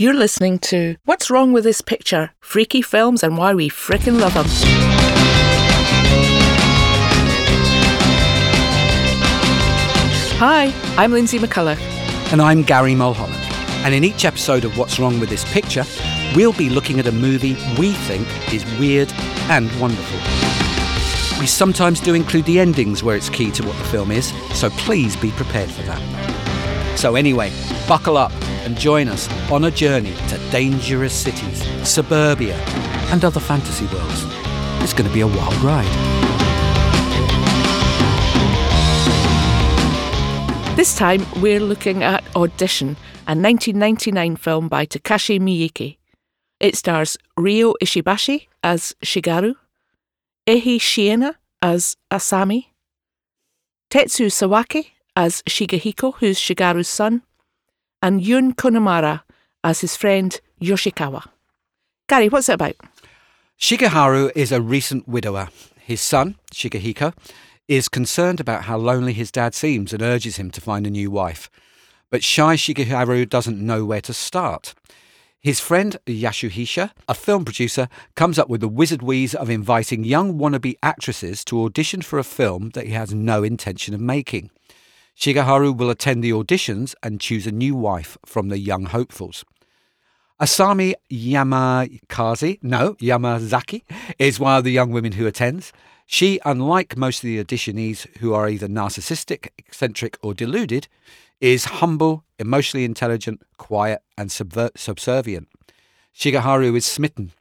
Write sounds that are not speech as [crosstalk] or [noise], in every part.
You're listening to What's Wrong with This Picture? Freaky Films and Why We Frickin' Love Them. Hi, I'm Lindsay McCullough. And I'm Gary Mulholland. And in each episode of What's Wrong with This Picture, we'll be looking at a movie we think is weird and wonderful. We sometimes do include the endings where it's key to what the film is, so please be prepared for that. So, anyway, buckle up and join us on a journey to dangerous cities, suburbia, and other fantasy worlds. It's going to be a wild ride. This time we're looking at Audition, a 1999 film by Takashi Miike. It stars Ryo Ishibashi as Shigaru, Eiji Shiina as Asami, Tetsu Sawaki as Shigehiko, who's Shigaru's son, and Yun Kunimura as his friend Yoshikawa. Gary, what's it about? Shigeharu is a recent widower. His son, Shigehiko, is concerned about how lonely his dad seems and urges him to find a new wife. But shy Shigeharu doesn't know where to start. His friend Yasuhisa, a film producer, comes up with the wizard wheeze of inviting young wannabe actresses to audition for a film that he has no intention of making. Shigeharu will attend the auditions and choose a new wife from the young hopefuls. Asami Yamakaze, no, Yamazaki, is one of the young women who attends. She, unlike most of the auditionees who are either narcissistic, eccentric, or deluded, is humble, emotionally intelligent, quiet, and subver- subservient. Shigeharu is smitten.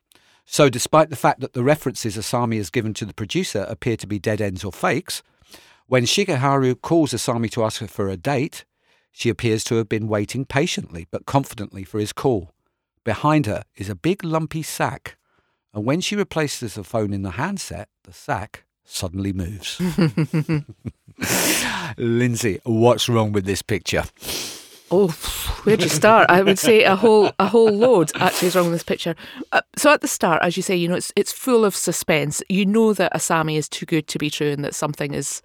So, despite the fact that the references Asami has given to the producer appear to be dead ends or fakes, when Shigeharu calls Asami to ask her for a date, she appears to have been waiting patiently but confidently for his call. Behind her is a big lumpy sack and when she replaces the phone in the handset, the sack suddenly moves. [laughs] Lindsay, what's wrong with this picture? Oh, where'd you start? I would say a whole a whole load actually is wrong with this picture. Uh, so at the start, as you say, you know it's it's full of suspense. You know that Asami is too good to be true, and that something is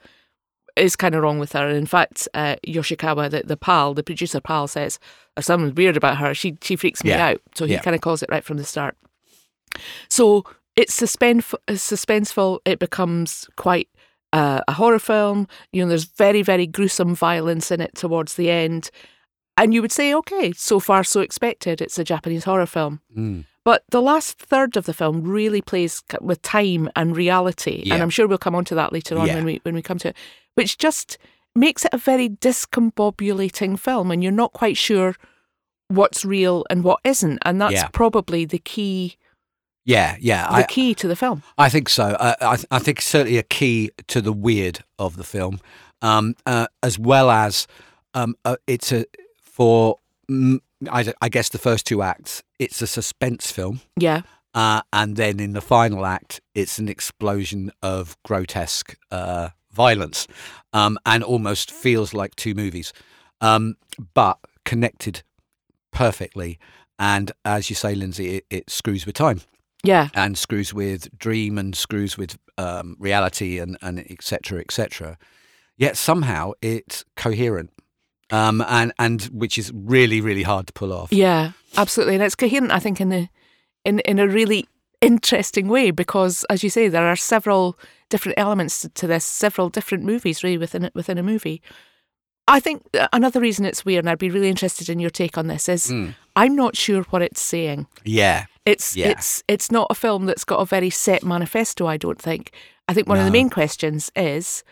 is kind of wrong with her. And in fact, uh, Yoshikawa, the, the pal, the producer pal, says there's something weird about her. She she freaks me Yeah. out. So he Yeah. kind of calls it right from the start. So it's suspense, suspenseful. It becomes quite uh, a horror film. You know, there's very, very gruesome violence in it towards the end. And you would say, okay, so far so expected. It's a Japanese horror film. Mm. But the last third of the film really plays with time and reality, Yeah. and I'm sure we'll come on to that later on Yeah. when we when we come to it, which just makes it a very discombobulating film, and you're not quite sure what's real and what isn't, and that's Yeah. probably the key Yeah, yeah. the I, key to the film. I think so. Uh, I, I think certainly a key to the weird of the film, um, uh, as well as um, uh, it's a for I, I guess the first two acts. It's a suspense film, Yeah, uh, and then in the final act, it's an explosion of grotesque uh, violence, um, and almost feels like two movies, um, but connected perfectly. And as you say, Lindsay, it, it screws with time yeah, and screws with dream and screws with um, reality and and et cetera, et cetera. Yet somehow it's coherent, um, and and which is really really hard to pull off. yeah, absolutely, and it's coherent. I think in the in in a really interesting way because, as you say, there are several different elements to, this, several different movies really within it within a movie. I think uh, another reason it's weird, and I'd be really interested in your take on this, is Mm. I'm not sure what it's saying. Yeah, It's Yeah. it's it's not a film that's got a very set manifesto. I don't think. I think one of the main questions is: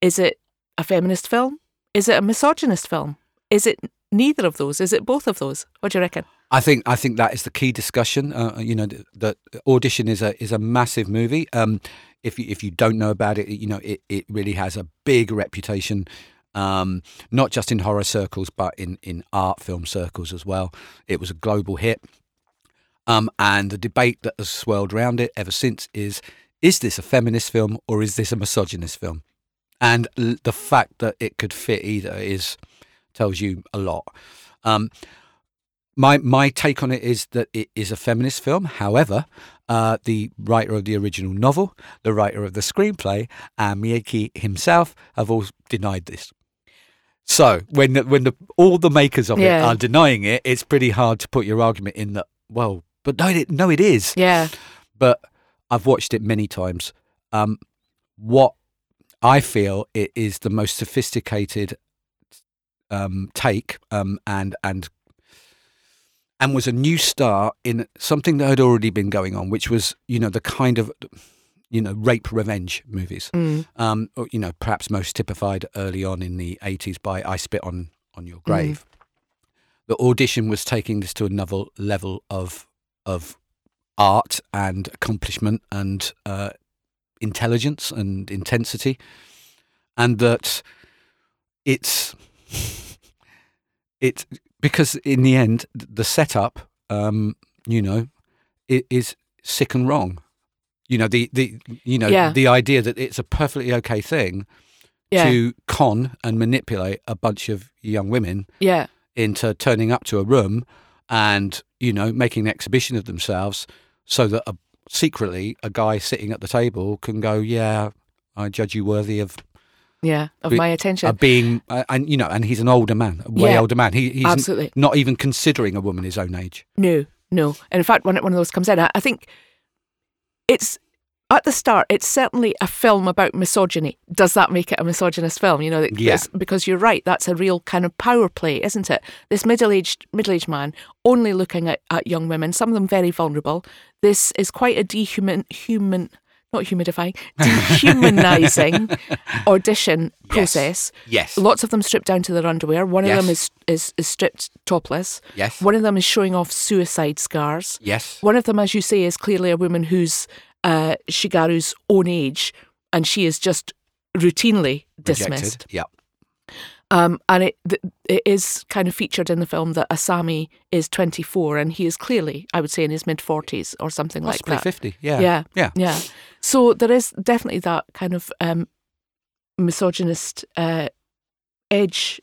Is it a feminist film? Is it a misogynist film? Is it neither of those? Is it both of those? What do you reckon? I think I think that is the key discussion. Uh, you know, that audition is a is a massive movie. Um, if you, if you don't know about it, you know it, it really has a big reputation, um, not just in horror circles but in in art film circles as well. It was a global hit, um, and the debate that has swirled around it ever since is: is this a feminist film or is this a misogynist film? And l- the fact that it could fit either is tells you a lot. Um, my my take on it is that it is a feminist film. However, uh, the writer of the original novel, the writer of the screenplay, and Miike himself have all denied this. So when the, when the all the makers of it are denying it, it's pretty hard to put your argument in that. Well, but no, it, no, it is. Yeah. But I've watched it many times. Um, what I feel it is the most sophisticated um, take, um, and and and was a new start in something that had already been going on, which was you know the kind of you know rape revenge movies Mm. um, or, you know, perhaps most typified early on in the 80s by I Spit on, on Your Grave. The audition was taking this to another level of of art and accomplishment and uh, intelligence and intensity, and that it's it's because in the end the setup, um, you know, i is sick and wrong. You know the the you know Yeah. the idea that it's a perfectly okay thing Yeah. to con and manipulate a bunch of young women Yeah. into turning up to a room and you know making an exhibition of themselves so that a, secretly a guy sitting at the table can go yeah i judge you worthy of, Yeah. Of my attention. of being uh, and you know and he's an older man a way Yeah. older man he, he's n- Absolutely. not even considering a woman his own age No, no. And in fact, when one of those comes in, I, I think it's at the start. It's certainly a film about misogyny. Does that make it a misogynist film? You know, that- Yeah. because you're right. That's a real kind of power play, isn't it? This middle-aged middle-aged man only looking at, at young women, some of them very vulnerable. This is quite a dehuman human. Not humidifying, dehumanizing [laughs] audition process. yes Lots of them stripped down to their underwear. One of them is, is is stripped topless. yes One of them is showing off suicide scars. yes One of them, as you say, is clearly a woman who's uh, Shigaru's own age, and she is just routinely dismissed. Rejected. yeah Um, and it it is kind of featured in the film that Asami is 24, and he is clearly, I would say, in his mid 40s or something like that. 50 yeah Yeah. yeah Yeah. So there is definitely that kind of um, misogynist uh, edge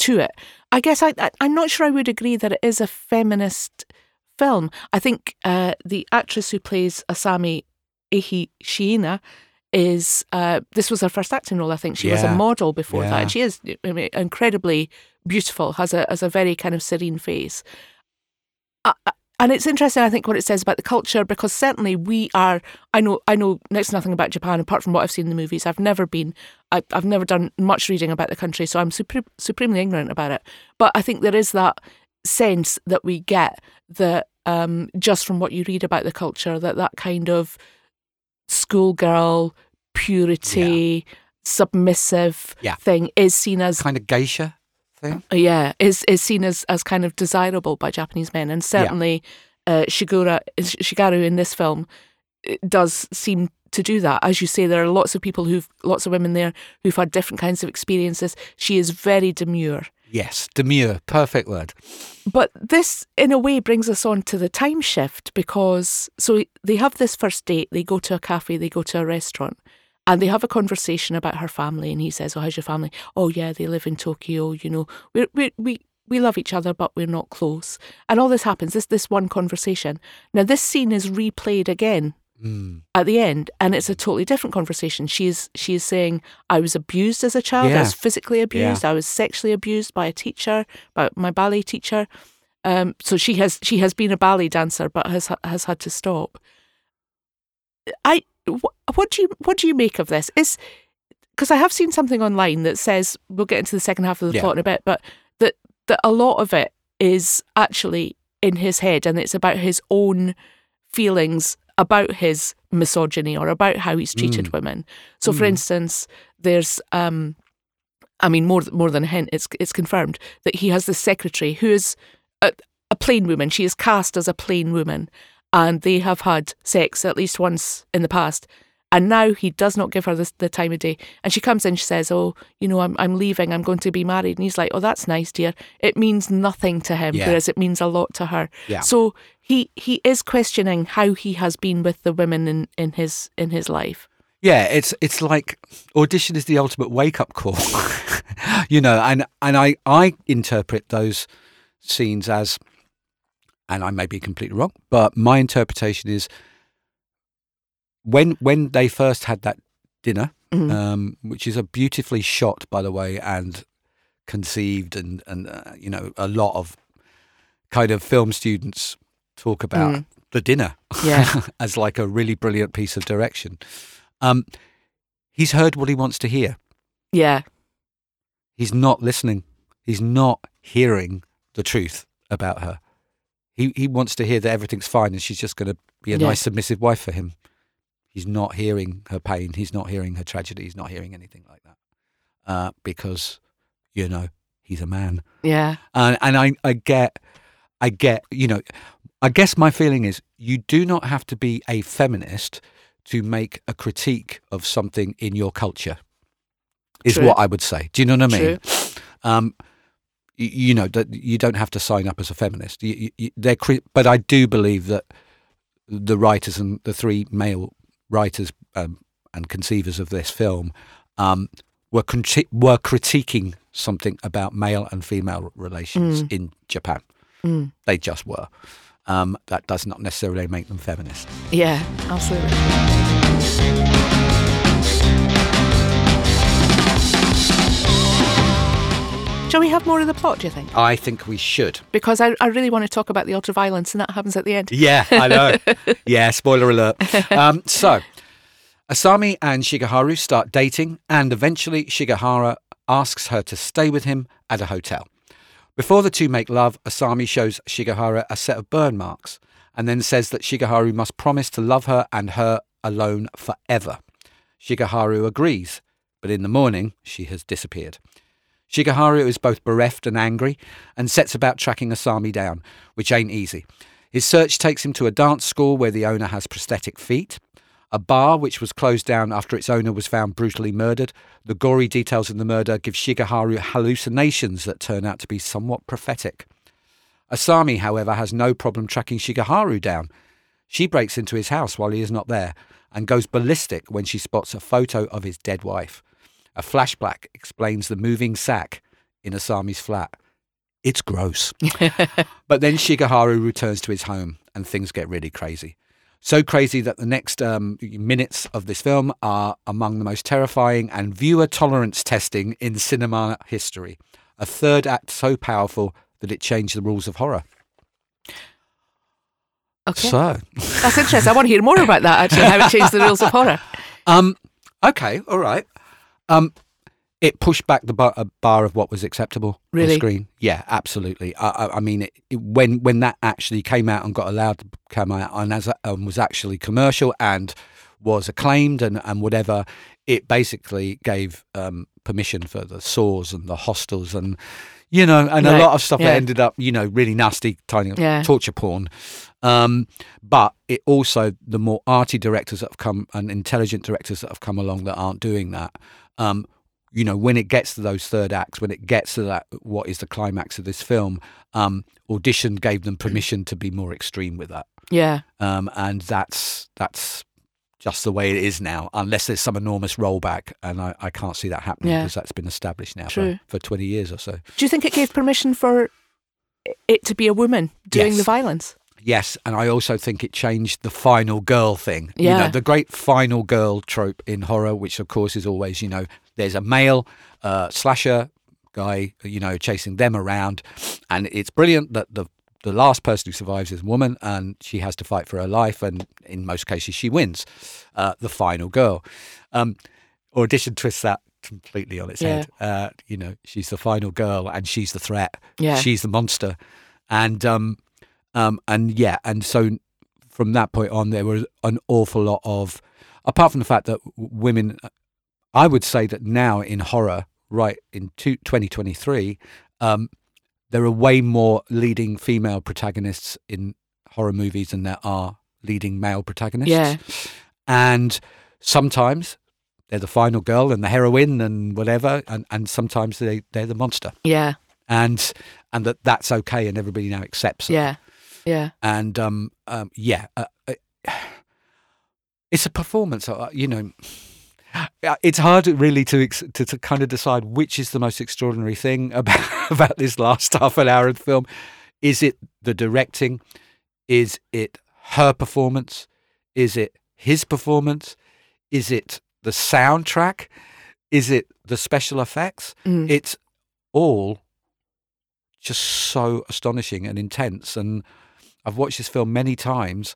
to it. I guess I, I, I'm not sure I would agree that it is a feminist film. I think uh, the actress who plays Asami Eihi Shiina is uh, this was her first acting role. I think she was a model before that, and she is I mean, incredibly beautiful. has a has a very kind of serene face. Uh, and it's interesting, I think, what it says about the culture because certainly we are. I know, I know next to nothing about Japan apart from what I've seen in the movies. I've never been, I, I've never done much reading about the country, so I'm super, supremely ignorant about it. But I think there is that sense that we get that um, just from what you read about the culture, that that kind of schoolgirl purity, submissive Yeah. thing is seen as kind of geisha thing yeah, is is seen as, as kind of desirable by Japanese men, and certainly uh, Shigura Shigaru in this film does seem to do that. As you say, there are lots of people who've lots of women there who've had different kinds of experiences. She is very demure, yes demure perfect word but this in a way brings us on to the time shift because so they have this first date. They go to a cafe, they go to a restaurant. And they have a conversation about her family, and he says, "Oh, how's your family? Oh, yeah, they live in Tokyo. You know, we we we we love each other, but we're not close." And all this happens. This this one conversation. Now, this scene is replayed again mm. at the end, and it's a totally different conversation. She is she is saying, "I was abused as a child. yeah. I was physically abused. yeah. I was sexually abused by a teacher, by my ballet teacher." Um, so she has she has been a ballet dancer, but has has had to stop. I wh- what do you what do you make of this? Is because I have seen something online that says we'll get into the second half of the Yeah. plot in a bit, but that that a lot of it is actually in his head, and it's about his own feelings about his misogyny or about how he's treated Mm. women. So, for Mm. instance, there's um, I mean, more more than a hint, it's it's confirmed that he has this secretary who is a, a plain woman. She is cast as a plain woman, and they have had sex at least once in the past. And now he does not give her this, the time of day. And she comes in, she says, "Oh, you know, I'm I'm leaving. I'm going to be married." And he's like, "Oh, that's nice, dear." It means nothing to him, Yeah. whereas it means a lot to her. Yeah. So he he is questioning how he has been with the women in, in his in his life. Yeah, it's it's like audition is the ultimate wake up call, [laughs] you know, and and I I interpret those scenes as, and I may be completely wrong, but my interpretation is when when they first had that dinner, Mhm. um, which is a beautifully shot by the way, and conceived, and and uh, you know a lot of kind of film students talk about Mm. the dinner Yeah. [laughs] as like a really brilliant piece of direction. Um, he's heard what he wants to hear. Yeah. He's not listening. He's not hearing the truth about her. He he wants to hear that everything's fine and she's just going to be a Yeah. nice submissive wife for him. He's not hearing her pain. He's not hearing her tragedy. He's not hearing anything like that uh, because you know he's a man. Yeah. And and I I get I get you know I guess my feeling is you do not have to be a feminist to make a critique of something in your culture. Is True. what I would say. Do you know what I mean? True. um, you, know that you don't have to sign up as a feminist. You, you- they're, but I do believe that the writers and the three male writers um, and conceivers of this film um, were were critiquing something about male and female relations in Japan. Mm. They just were. Um, that does not necessarily make them feminist. Yeah. Absolutely. Shall we have more of the plot, do you think? I think we should. Because I, I really want to talk about the ultra violence, and that happens at the end. Yeah, I know. [laughs] yeah, spoiler alert. Um, so, Asami and Shigeharu start dating, and eventually Shigeharu asks her to stay with him at a hotel. Before the two make love, Asami shows Shigeharu a set of burn marks and then says that Shigeharu must promise to love her and her alone forever. Shigeharu agrees, but in the morning she has disappeared. Shigeharu is both bereft and angry and sets about tracking Asami down, which ain't easy. His search takes him to a dance school where the owner has prosthetic feet, a bar which was closed down after its owner was found brutally murdered. The gory details of the murder give Shigeharu hallucinations that turn out to be somewhat prophetic. Asami, however, has no problem tracking Shigeharu down. She breaks into his house while he is not there and goes ballistic when she spots a photo of his dead wife. A flashback explains the moving sack in Asami's flat. It's gross. [laughs] but then Shigeharu returns to his home and things get really crazy. So crazy that the next um, minutes of this film are among the most terrifying and viewer tolerance testing in cinema history. A third act so powerful that it changed the rules of horror. Okay. So, That's interesting. I want to hear more about that, actually, how it changed the rules of horror. [laughs] um, okay, all right. Um, it pushed back the bar, bar of what was acceptable Really? on screen. Yeah, absolutely. I, I, I mean, it, it, when when that actually came out and got allowed to come out and as um, was actually commercial and was acclaimed and, and whatever, it basically gave um, permission for the saws and the hostels and you know and a lot of stuff yeah. that ended up you know really nasty, tiny Yeah. torture porn. Um, but it also the more arty directors that have come and intelligent directors that have come along that aren't doing that. Um, you know, when it gets to those third acts, when it gets to that, what is the climax of this film? Um, Audition gave them permission to be more extreme with that, Yeah. um, and that's that's just the way it is now. Unless there's some enormous rollback, and I, I can't see that happening Yeah. because that's been established now for, for 20 years or so. Do you think it gave permission for it to be a woman doing Yes. the violence? Yes, and I also think it changed the final girl thing. You Yeah. know, the great final girl trope in horror, which of course is always, you know, there's a male uh, slasher guy, you know, chasing them around, and it's brilliant that the the last person who survives is a woman, and she has to fight for her life, and in most cases she wins. Uh, the final girl. Um, Audition twists that completely on its Yeah. head. Uh, you know, she's the final girl, and she's the threat. Yeah. She's the monster, and um, um, and yeah, and so from that point on, there was an awful lot of, apart from the fact that women, I would say that now in horror, right in two, 2023, um, there are way more leading female protagonists in horror movies than there are leading male protagonists. Yeah. And sometimes they're the final girl and the heroine and whatever, and, and sometimes they, they're the monster. Yeah. And and that that's okay and everybody now accepts it Yeah. Yeah. and um, um, yeah, uh, uh, it's a performance. uh, You know, uh, it's hard really to, ex- to to kind of decide which is the most extraordinary thing [laughs] about about this last half an hour of the film. Is it the directing? Is it her performance? Is it his performance? Is it the soundtrack? Is it the special effects? Mm. It's all just so astonishing and intense. And I've watched this film many times,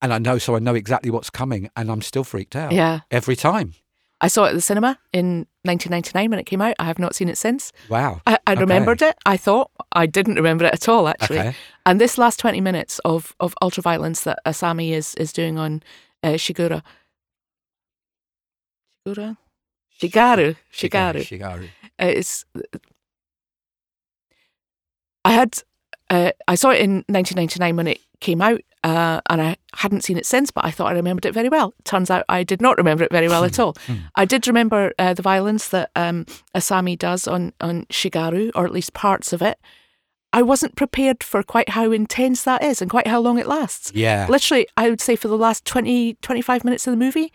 and I know, so I know exactly what's coming, and I'm still freaked out Yeah. every time. I saw it at the cinema in 1999 when it came out. I have not seen it since. Wow. I, I Okay. remembered it. I thought I didn't remember it at all, actually. Okay. And this last 20 minutes of, of ultraviolence that Asami is, is doing on uh, Shigura. Shigura? Shigaru. Shigaru. Shigaru. Uh, it's. I had. Uh, I saw it in 1999 when it came out, uh, and I hadn't seen it since, but I thought I remembered it very well. Turns out I did not remember it very well at all. I did remember uh, the violence that um, Asami does on, on Shigaru, or at least parts of it. I wasn't prepared for quite how intense that is and quite how long it lasts. Yeah. Literally, I would say for the last 20, 25 minutes of the movie,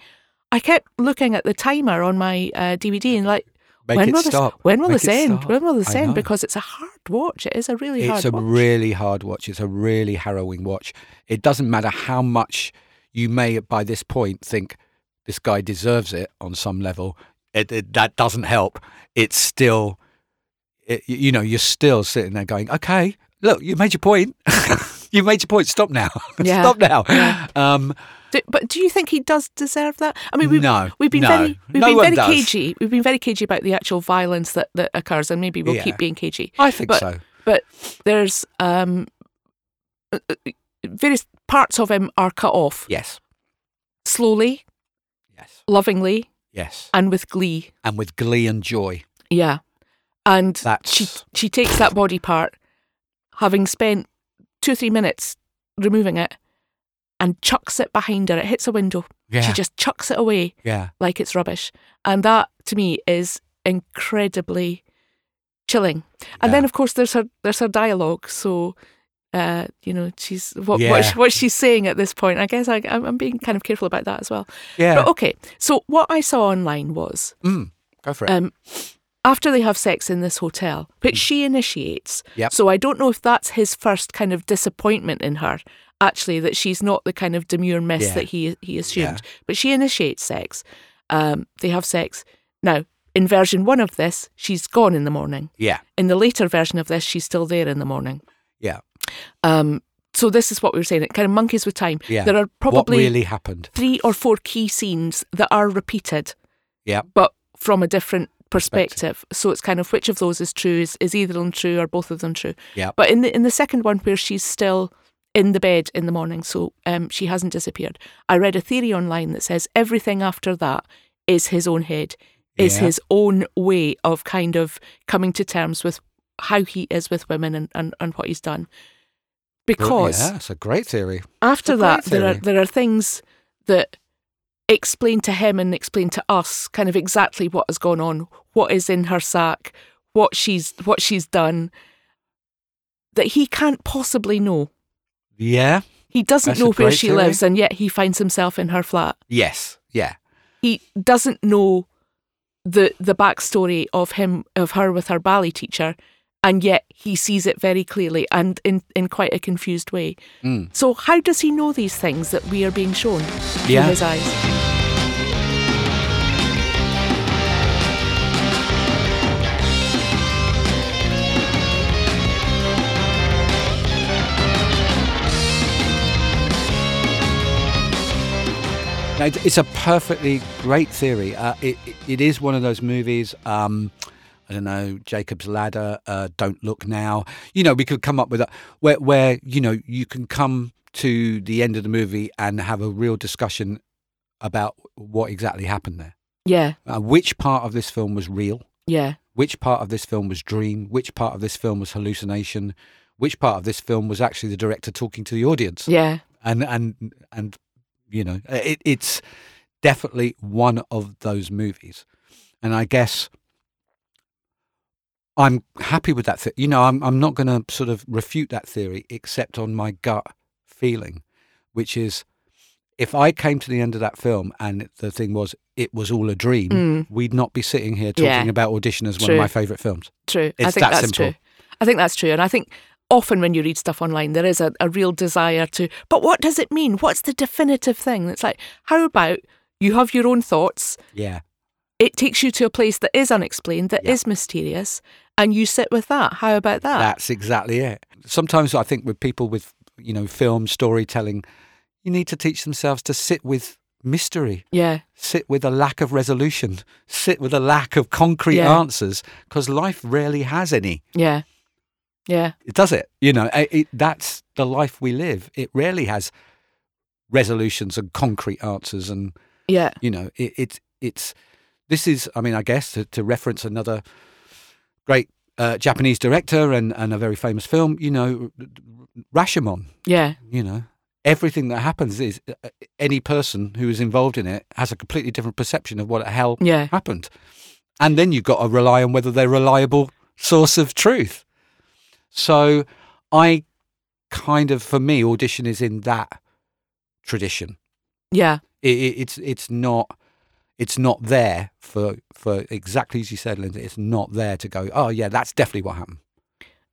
I kept looking at the timer on my uh, DVD and like, Make when it will stop. this when will Make this end? stop. When will this end? Because it's a hard watch. It is a really hard watch. It's hard a watch. really hard watch. It's a really harrowing watch. It doesn't matter how much you may, by this point, think this guy deserves it on some level. It, it, that doesn't help. It's still, it, you know, you're still sitting there going, okay, look, you made your point. [laughs] you made your point. Stop now. [laughs] Yeah. Stop now. Yeah. Um, Do, but do you think he does deserve that? I mean, we've, No, we've been no. very we've No been very does. cagey. We've been very cagey about the actual violence that, that occurs, and maybe we'll Yeah. keep being cagey. I think But- so. But there's um, uh, uh, various parts of him are cut off Yes. slowly, Yes. lovingly, Yes. and with glee. And with glee and joy. Yeah, and That's she she takes that body part, having spent two or three minutes removing it, and chucks it behind her. It hits a window. yeah. She just chucks it away yeah. like it's rubbish, and that to me is incredibly chilling. And then of course there's her there's her dialogue. So. Uh, you know, she's what Yeah. what, she- what she's saying at this point. I guess I, I'm I'm being kind of careful about that as well. Yeah. But okay, so what I saw online was Mm, go for it. um, after they have sex in this hotel, which she initiates. Mm. Yep. So I don't know if that's his first kind of disappointment in her, actually, that she's not the kind of demure miss Yeah. that he he assumed. Yeah. But she initiates sex. Um, they have sex. Now, in version one of this, she's gone in the morning. yeah. In the later version of this, she's still there in the morning. Yeah. Um, so this is what we were saying. It kind of monkeys with time. Yeah. There are probably what really happened? three or four key scenes that are repeated Yeah. but from a different perspective. So it's kind of which of those is true? Is, is either of them true or both of them true? Yeah. But in the in the second one where she's still in the bed in the morning, so um, she hasn't disappeared. I read a theory online that says everything after that is his own head, is Yeah. his own way of kind of coming to terms with how he is with women and, and, and what he's done. Because yeah, it's a great theory. after a that, great there are there are things that explain to him and explain to us kind of exactly what has gone on, what is in her sack, what she's what she's done, that he can't possibly know. Yeah. He doesn't That's know where she theory. lives, and yet he finds himself in her flat. Yes. Yeah. He doesn't know the the backstory of him of her with her ballet teacher, and yet he sees it very clearly and in, in quite a confused way. Mm. So how does he know these things that we are being shown through Yeah. his eyes? No, it's a perfectly great theory. Uh, it, it- it is one of those movies. Um, I don't know, Jacob's Ladder, uh, Don't Look Now. You know, we could come up with a where where you know you can come to the end of the movie and have a real discussion about what exactly happened there. Yeah, Uh, which part of this film was real? yeah, Which part of this film was dream? Which part of this film was hallucination? Which part of this film was actually the director talking to the audience? yeah, and and and you know it, it's definitely one of those movies and i guess i'm happy with that th- you know i'm, I'm not going to sort of refute that theory except on my gut feeling which is if i came to the end of that film and the thing was it was all a dream Mm. we'd not be sitting here talking Yeah. about audition as one of my favorite films true. I It's think that that's simple. true. I think that's true. And I think often when you read stuff online, there is a, a real desire to, but what does it mean? What's the definitive thing? It's like, how about you have your own thoughts? yeah It takes you to a place that is unexplained, that is Yeah. mysterious. and you sit with that. How about that? That's exactly it. Sometimes I think with people with, you know, film storytelling, you need to teach themselves to sit with mystery, yeah, sit with a lack of resolution, sit with a lack of concrete Yeah. answers, because life rarely has any. yeah, yeah, It does it. You know, it, it, that's the life we live. It rarely has resolutions and concrete answers and yeah, you know it, it's it's this is i mean i guess to, to reference another great uh, japanese director and, and a very famous film you know rashomon. Yeah, you know everything that happens is uh, any person who is involved in it has a completely different perception of what the hell yeah, happened. And then you've got to rely on whether they're a reliable source of truth so i kind of for me audition is in that tradition yeah, it, it, it's it's not it's not there for for exactly as you said, Linda. It's not there to go. Oh yeah, that's definitely what happened.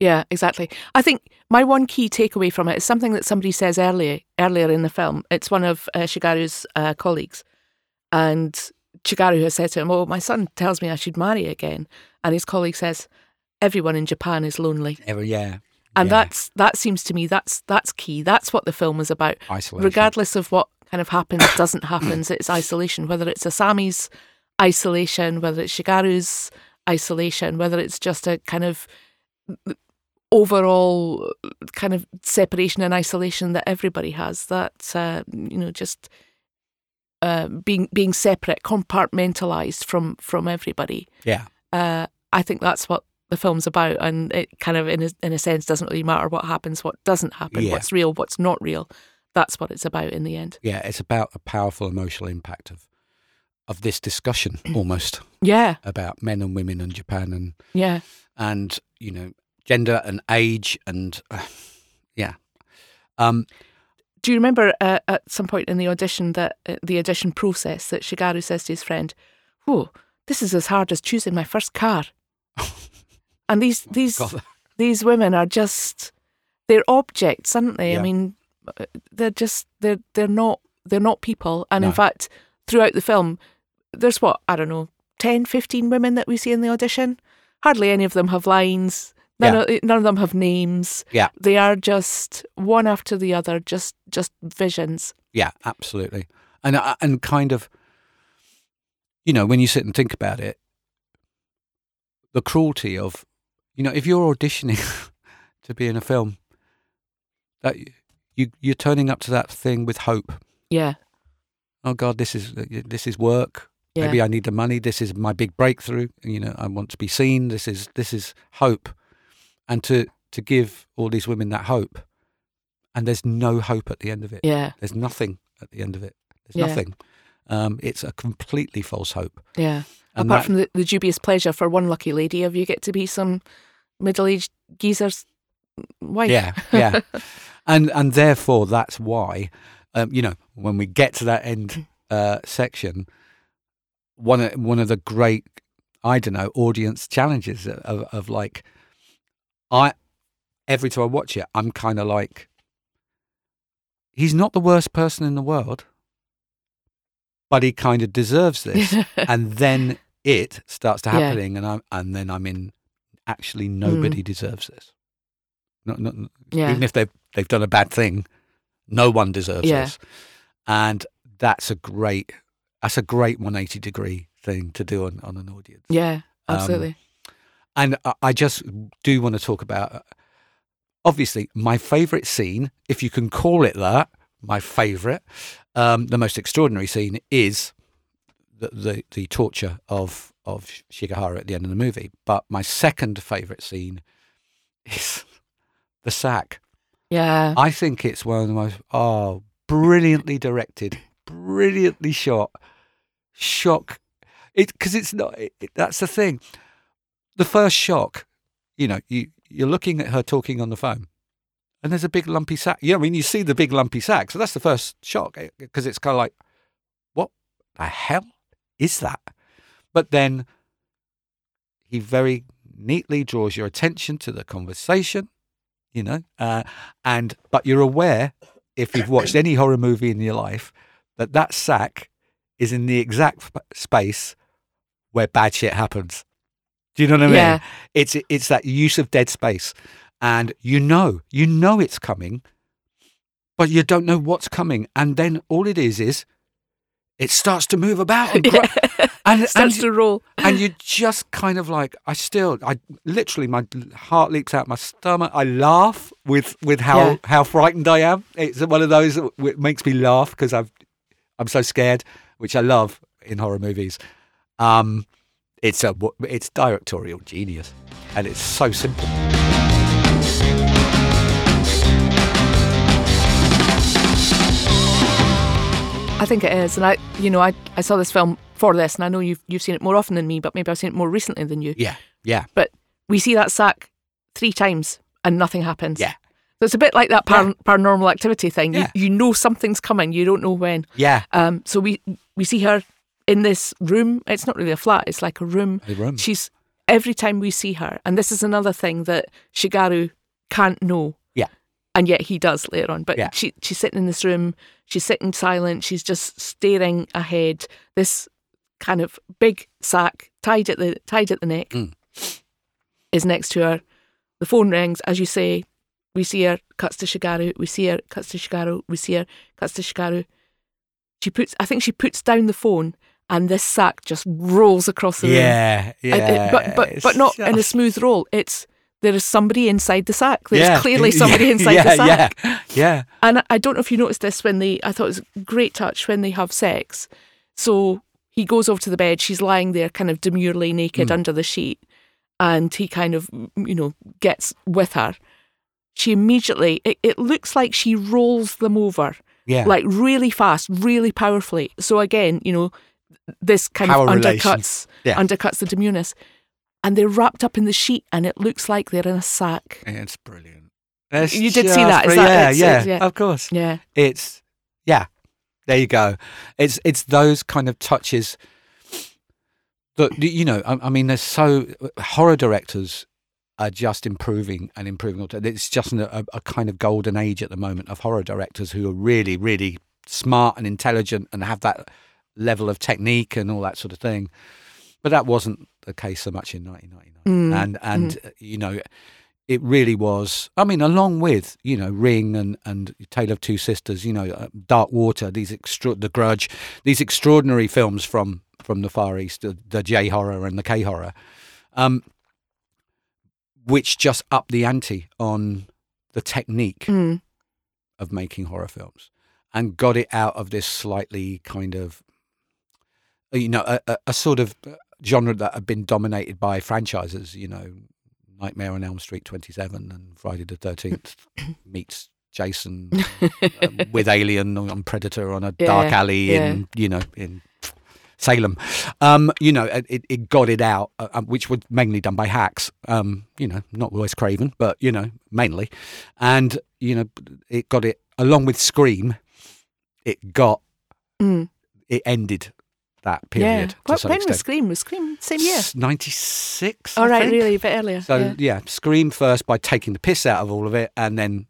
yeah, exactly. I think my one key takeaway from it is something that somebody says earlier earlier in the film. It's one of uh, Shigaru's uh, colleagues, and Shigaru has said to him, "Oh, my son tells me I should marry again," and his colleague says, "Everyone in Japan is lonely." Ever, yeah, And yeah. that's that seems to me that's that's key. That's what the film is about. isolation. regardless of what kind of happens, [coughs] doesn't happen, it's isolation. Whether it's Asami's isolation, whether it's Shigaru's isolation, whether it's just a kind of overall kind of separation and isolation that everybody has. That uh, you know, just uh, being being separate, compartmentalized from from everybody. yeah, Uh, I think that's what the film's about, and it kind of, in a, in a sense, doesn't really matter what happens, what doesn't happen, Yeah. what's real, what's not real. That's what it's about in the end. yeah. It's about a powerful emotional impact of of this discussion, [clears throat] almost Yeah, about men and women and Japan and yeah, and you know gender and age and uh, yeah. Um, Do you remember uh, at some point in the audition that uh, the audition process that Shigaru says to his friend, "Whoa, this is as hard as choosing my first car." [laughs] and these these God, these women are just they're objects, aren't they? Yeah. I mean, they're just they're they're not they're not people. And in fact, throughout the film, there's what I don't know, 10, 15 women that we see in the audition. Hardly any of them have lines. None, Yeah. of, none of them have names. Yeah. they are just one after the other, just just visions. Yeah, absolutely. And uh, and kind of, you know, when you sit and think about it, the cruelty of, you know, if you're auditioning [laughs] to be in a film, that you you're turning up to that thing with hope. Yeah, Oh God, this is this is work. yeah, Maybe I need the money. This is my big breakthrough. You know, I want to be seen. This is this is hope, and to to give all these women that hope, and there's no hope at the end of it. yeah, There's nothing at the end of it. There's Yeah. nothing. Um, it's a completely false hope. yeah. And Apart that- from the, the dubious pleasure for one lucky lady of you get to be some middle-aged geezer's wife. yeah, yeah, [laughs] and and therefore that's why, um, you know, when we get to that end uh, section, one of one of the great, I don't know, audience challenges of, of like, I every time I watch it, I'm kind of like, he's not the worst person in the world, but he kind of deserves this. [laughs] and then it starts to Yeah. happening, and I'm and then I'm in. Actually, nobody deserves this. Not, not, Yeah. Even if they've they've done a bad thing, no one deserves Yeah. this. And that's a great that's a great 180 degree thing to do on, on an audience. yeah, Um, absolutely. And I- I just do want to talk about, uh, obviously, my favourite scene, if you can call it that, my favourite, um, the most extraordinary scene is the, the, the torture of, of Shigeharu at the end of the movie. But my second favourite scene [laughs] is the sack. yeah, I think it's one of the most, oh, brilliantly directed, [laughs] brilliantly shot, shock. It because it's not. It, it- that's the thing. The first shock, you know, you you're looking at her talking on the phone, and there's a big lumpy sack. Yeah, I mean, you see the big lumpy sack, so that's the first shock eh, because it's kind of like, what the hell is that? But then he very neatly draws your attention to the conversation you know uh, and but you're aware if you've watched any horror movie in your life that that sack is in the exact space where bad shit happens Do you know what I mean? Yeah. It's it's that use of dead space, and you know, you know it's coming, but you don't know what's coming, and then all it is is it starts to move about [laughs] and, gro- and, and, Starts to roll. and you just kind of like I still I literally my heart leaps out my stomach. I laugh with with how Yeah. how frightened I am. It's one of those that makes me laugh because I've I'm so scared, which I love in horror movies. Um, it's a it's directorial genius, and it's so simple. I think it is, and I, you know, I, I saw this film for this, and I know you've you've seen it more often than me, but maybe I've seen it more recently than you. Yeah, yeah, But we see that sack three times, and nothing happens. Yeah. So it's a bit like that par- paranormal activity thing. Yeah. You, you know something's coming, you don't know when. yeah. Um, so we we see her in this room. It's not really a flat; it's like a room. A room. She's every time we see her, and this is another thing that Shigaru can't know. Yeah. And yet he does later on. But Yeah. she she's sitting in this room. She's sitting silent. She's just staring ahead. This kind of big sack tied at the tied at the neck Mm. is next to her. The phone rings, as you say. We see her, cuts to Shigaru. We see her, cuts to Shigaru. We see her, cuts to Shigaru. She puts, I think she puts down the phone, and this sack just rolls across the room. Yeah, yeah. But but but not in a [laughs] smooth roll. It's there is somebody inside the sack. There's Yeah, clearly [laughs] somebody inside yeah, the sack. Yeah, yeah. And I- don't know if you noticed this when they. I thought it was a great touch when they have sex. So he goes over to the bed. She's lying there, kind of demurely naked Hmm. under the sheet, and he kind of you know gets with her. She immediately. It, it looks like she rolls them over Yeah. like really fast, really powerfully. So again, you know, this kind Power of undercuts Yeah. undercuts the demureness. And they're wrapped up in the sheet, and it looks like they're in a sack. It's brilliant. It's You did see that, is that- yeah, yeah, yeah. of course. Yeah, It's yeah. There you go. It's it's those kind of touches that you know. I, I mean, there's so horror directors are just improving and improving. all the time. It's just a, a kind of golden age at the moment of horror directors who are really, really smart and intelligent and have that level of technique and all that sort of thing. But that wasn't the case so much in 1999. Mm, And and uh, you know, it really was. I mean, along with you know Ring and and Tale of Two Sisters, you know, uh, Dark Water, these extra The Grudge, these extraordinary films from from the Far East, the, the J horror and the K horror, um, which just upped the ante on the technique Mm, of making horror films and got it out of this slightly kind of you know a, a, a sort of genre that had been dominated by franchises you know nightmare on elm street 27 and friday the 13th [coughs] meets jason [laughs] um, with alien on predator on a dark alley yeah. in you know in Salem, um, you know, it, it got it out, uh, um, which was mainly done by hacks. Um, you know, not Wes Craven, but you know, mainly, and you know, it got it along with Scream. It got mm. it ended that Yeah. period What, some when was. Scream? Was Scream same year? Ninety six. All right, really, a bit earlier. So yeah. yeah. Scream first by taking the piss out of all of it, and then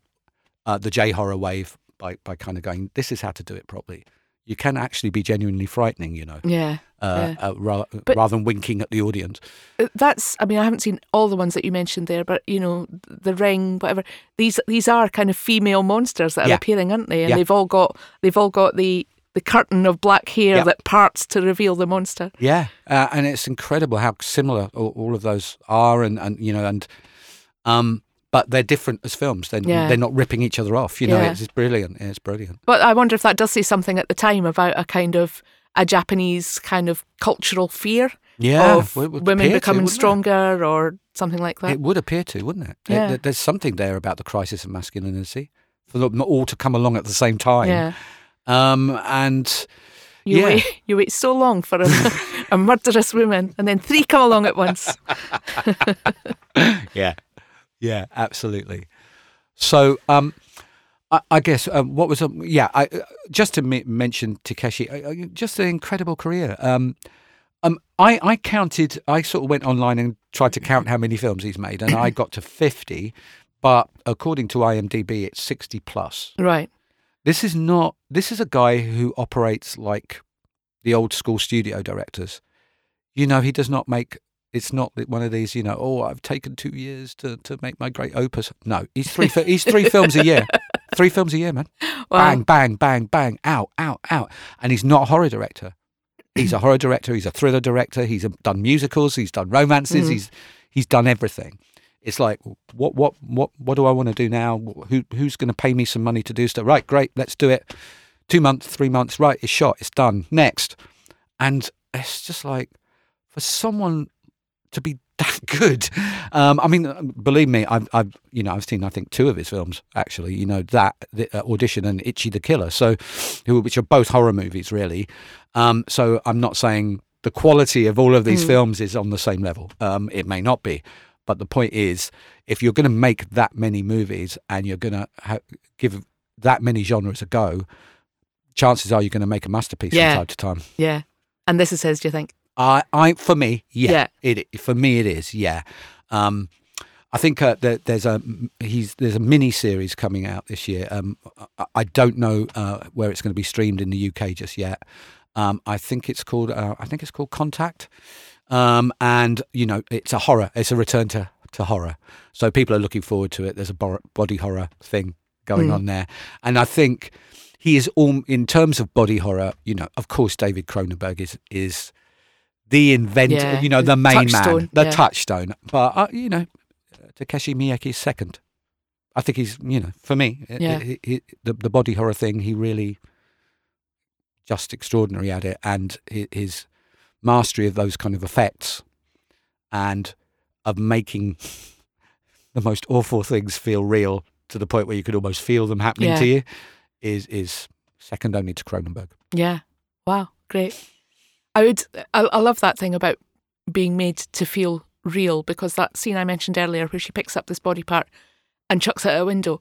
uh, the J horror wave by by kind of going, this is how to do it properly. You can actually be genuinely frightening, you know, yeah. uh, uh, ra- rather than winking at the audience. Uh, That's. I mean, I haven't seen all the ones that you mentioned there, but you know, the Ring, whatever. These these are kind of female monsters that are Yeah. appearing, aren't they? And Yeah. they've all got they've all got the the curtain of black hair Yeah. that parts to reveal the monster. Yeah, uh, and it's incredible how similar all, all of those are, and, and you know, and um, but they're different as films. They're Yeah. they're not ripping each other off. You know, Yeah. it's, it's brilliant. It's brilliant. But I wonder if that does say something at the time about a kind of a Japanese kind of cultural fear Yeah, of women appear to, becoming it? stronger or something like that. It would appear to, wouldn't it? Yeah. there- there's something there about the crisis of masculinity for them all to come along at the same time. yeah. Um, and You Yeah. wait you wait so long for a, [laughs] a murderous woman and then three come along at once. [laughs] yeah, yeah, absolutely. So, um, I, I guess um, what was um, yeah, I, uh, just to me- mention Takeshi, uh, uh, just an incredible career. Um, um, I, I counted. I sort of went online and tried to count how many films he's made, and I got to fifty. But according to IMDb, it's sixty plus. Right. This is not. This is a guy who operates like the old school studio directors. You know, he does not make. It's not one of these, you know. Oh, I've taken two years to, to make my great opus. No, he's three. he's three films a year. [laughs] Three films a year, man. Wow. Bang, bang, bang, bang. Out, out, out. And he's not a horror director. He's a horror director. He's a thriller director. He's done musicals. He's done romances. Mhm. He's he's done everything. It's like what what what what do I want to do now? Who who's going to pay me some money to do stuff? Right, great, let's do it. Two months, three months, right? It's shot. It's done. Next, and it's just like for someone to be [laughs] that good. Um, I mean, believe me, I've, I've you know I've seen I think two of his films actually. You know that the, uh, audition and Ichi the Killer, so which are both horror movies really. Um, so I'm not saying the quality of all of these Mm. films is on the same level. Um, it may not be, but the point is, if you're going to make that many movies and you're going to ha- give that many genres a go, chances are you're going to make a masterpiece Yeah. from time to time. Yeah. And this is his, do you think? I, I, for me, yeah, Yeah. it for me it is, yeah. Um, I think uh, there, there's a he's there's a mini series coming out this year. Um, I, I don't know uh, where it's going to be streamed in the UK just yet. Um, I think it's called uh, I think it's called Contact, um, and you know it's a horror. It's a return to to horror. So people are looking forward to it. There's a body horror thing going Mm. on there, and I think he is all in terms of body horror. You know, of course, David Cronenberg is is the inventor. Yeah, you know, the main touchstone, man, the yeah. touchstone. But uh, you know, Takeshi Miike is second. I think he's you know for me uh, Yeah. he- he- the the body horror thing. He really just extraordinary at it, and hi- his mastery of those kind of effects and of making [laughs] the most awful things feel real to the point where you could almost feel them happening Yeah. to you is is second only to Cronenberg. Yeah. Wow. Great. I would, I, I love that thing about being made to feel real because that scene I mentioned earlier where she picks up this body part and chucks it out a window,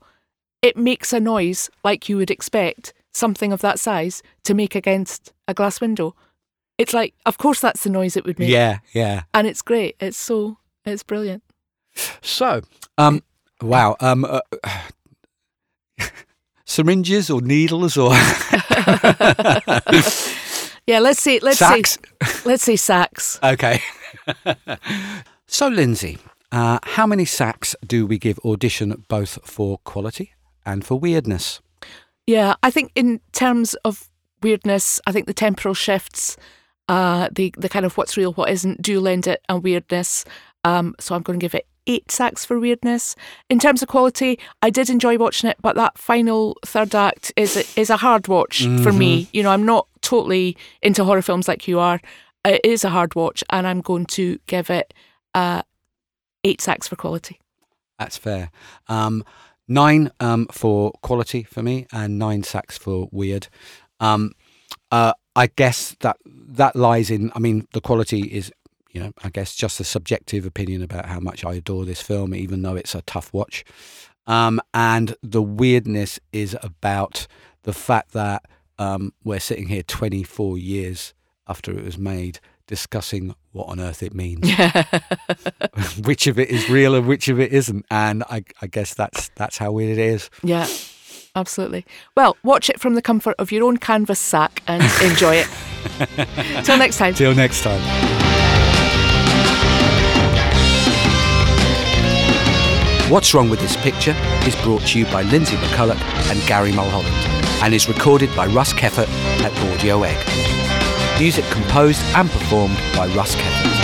it makes a noise like you would expect something of that size to make against a glass window. It's like, of course, that's the noise it would make. Yeah, yeah. And it's great. It's so, it's brilliant. So, um, wow, um, uh, [sighs] syringes or needles or [laughs] Yeah, let's see. let's sacks. say, [laughs] let's say sacks. Okay. [laughs] so, Lindsay, uh, how many sacks do we give audition both for quality and for weirdness? Yeah, I think in terms of weirdness, I think the temporal shifts, uh, the the kind of what's real, what isn't, do lend it a weirdness. Um, so I'm going to give it eight sacks for weirdness. In terms of quality, I did enjoy watching it, but that final third act is a, is a hard watch for me. You know, I'm not totally into horror films like you are. It is a hard watch, and I'm going to give it uh, eight sacks for quality. That's fair. Um, nine um, for quality for me, and nine sacks for weird. Um, uh, I guess that that lies in. I mean, the quality is, you know, I guess just a subjective opinion about how much I adore this film, even though it's a tough watch. Um, and the weirdness is about the fact that um, we're sitting here 24 years after it was made, discussing what on earth it means [laughs] [laughs] which of it is real and which of it isn't. And I, I guess that's that's how weird it is. Yeah, absolutely. Well, watch it from the comfort of your own canvas sack and [laughs] enjoy it. Till next time. Till next time. What's Wrong with This Picture is brought to you by Lindsay McCulloch and Gary Mulholland and is recorded by Russ Keffert at Audio Egg. Music composed and performed by Russ Keffert.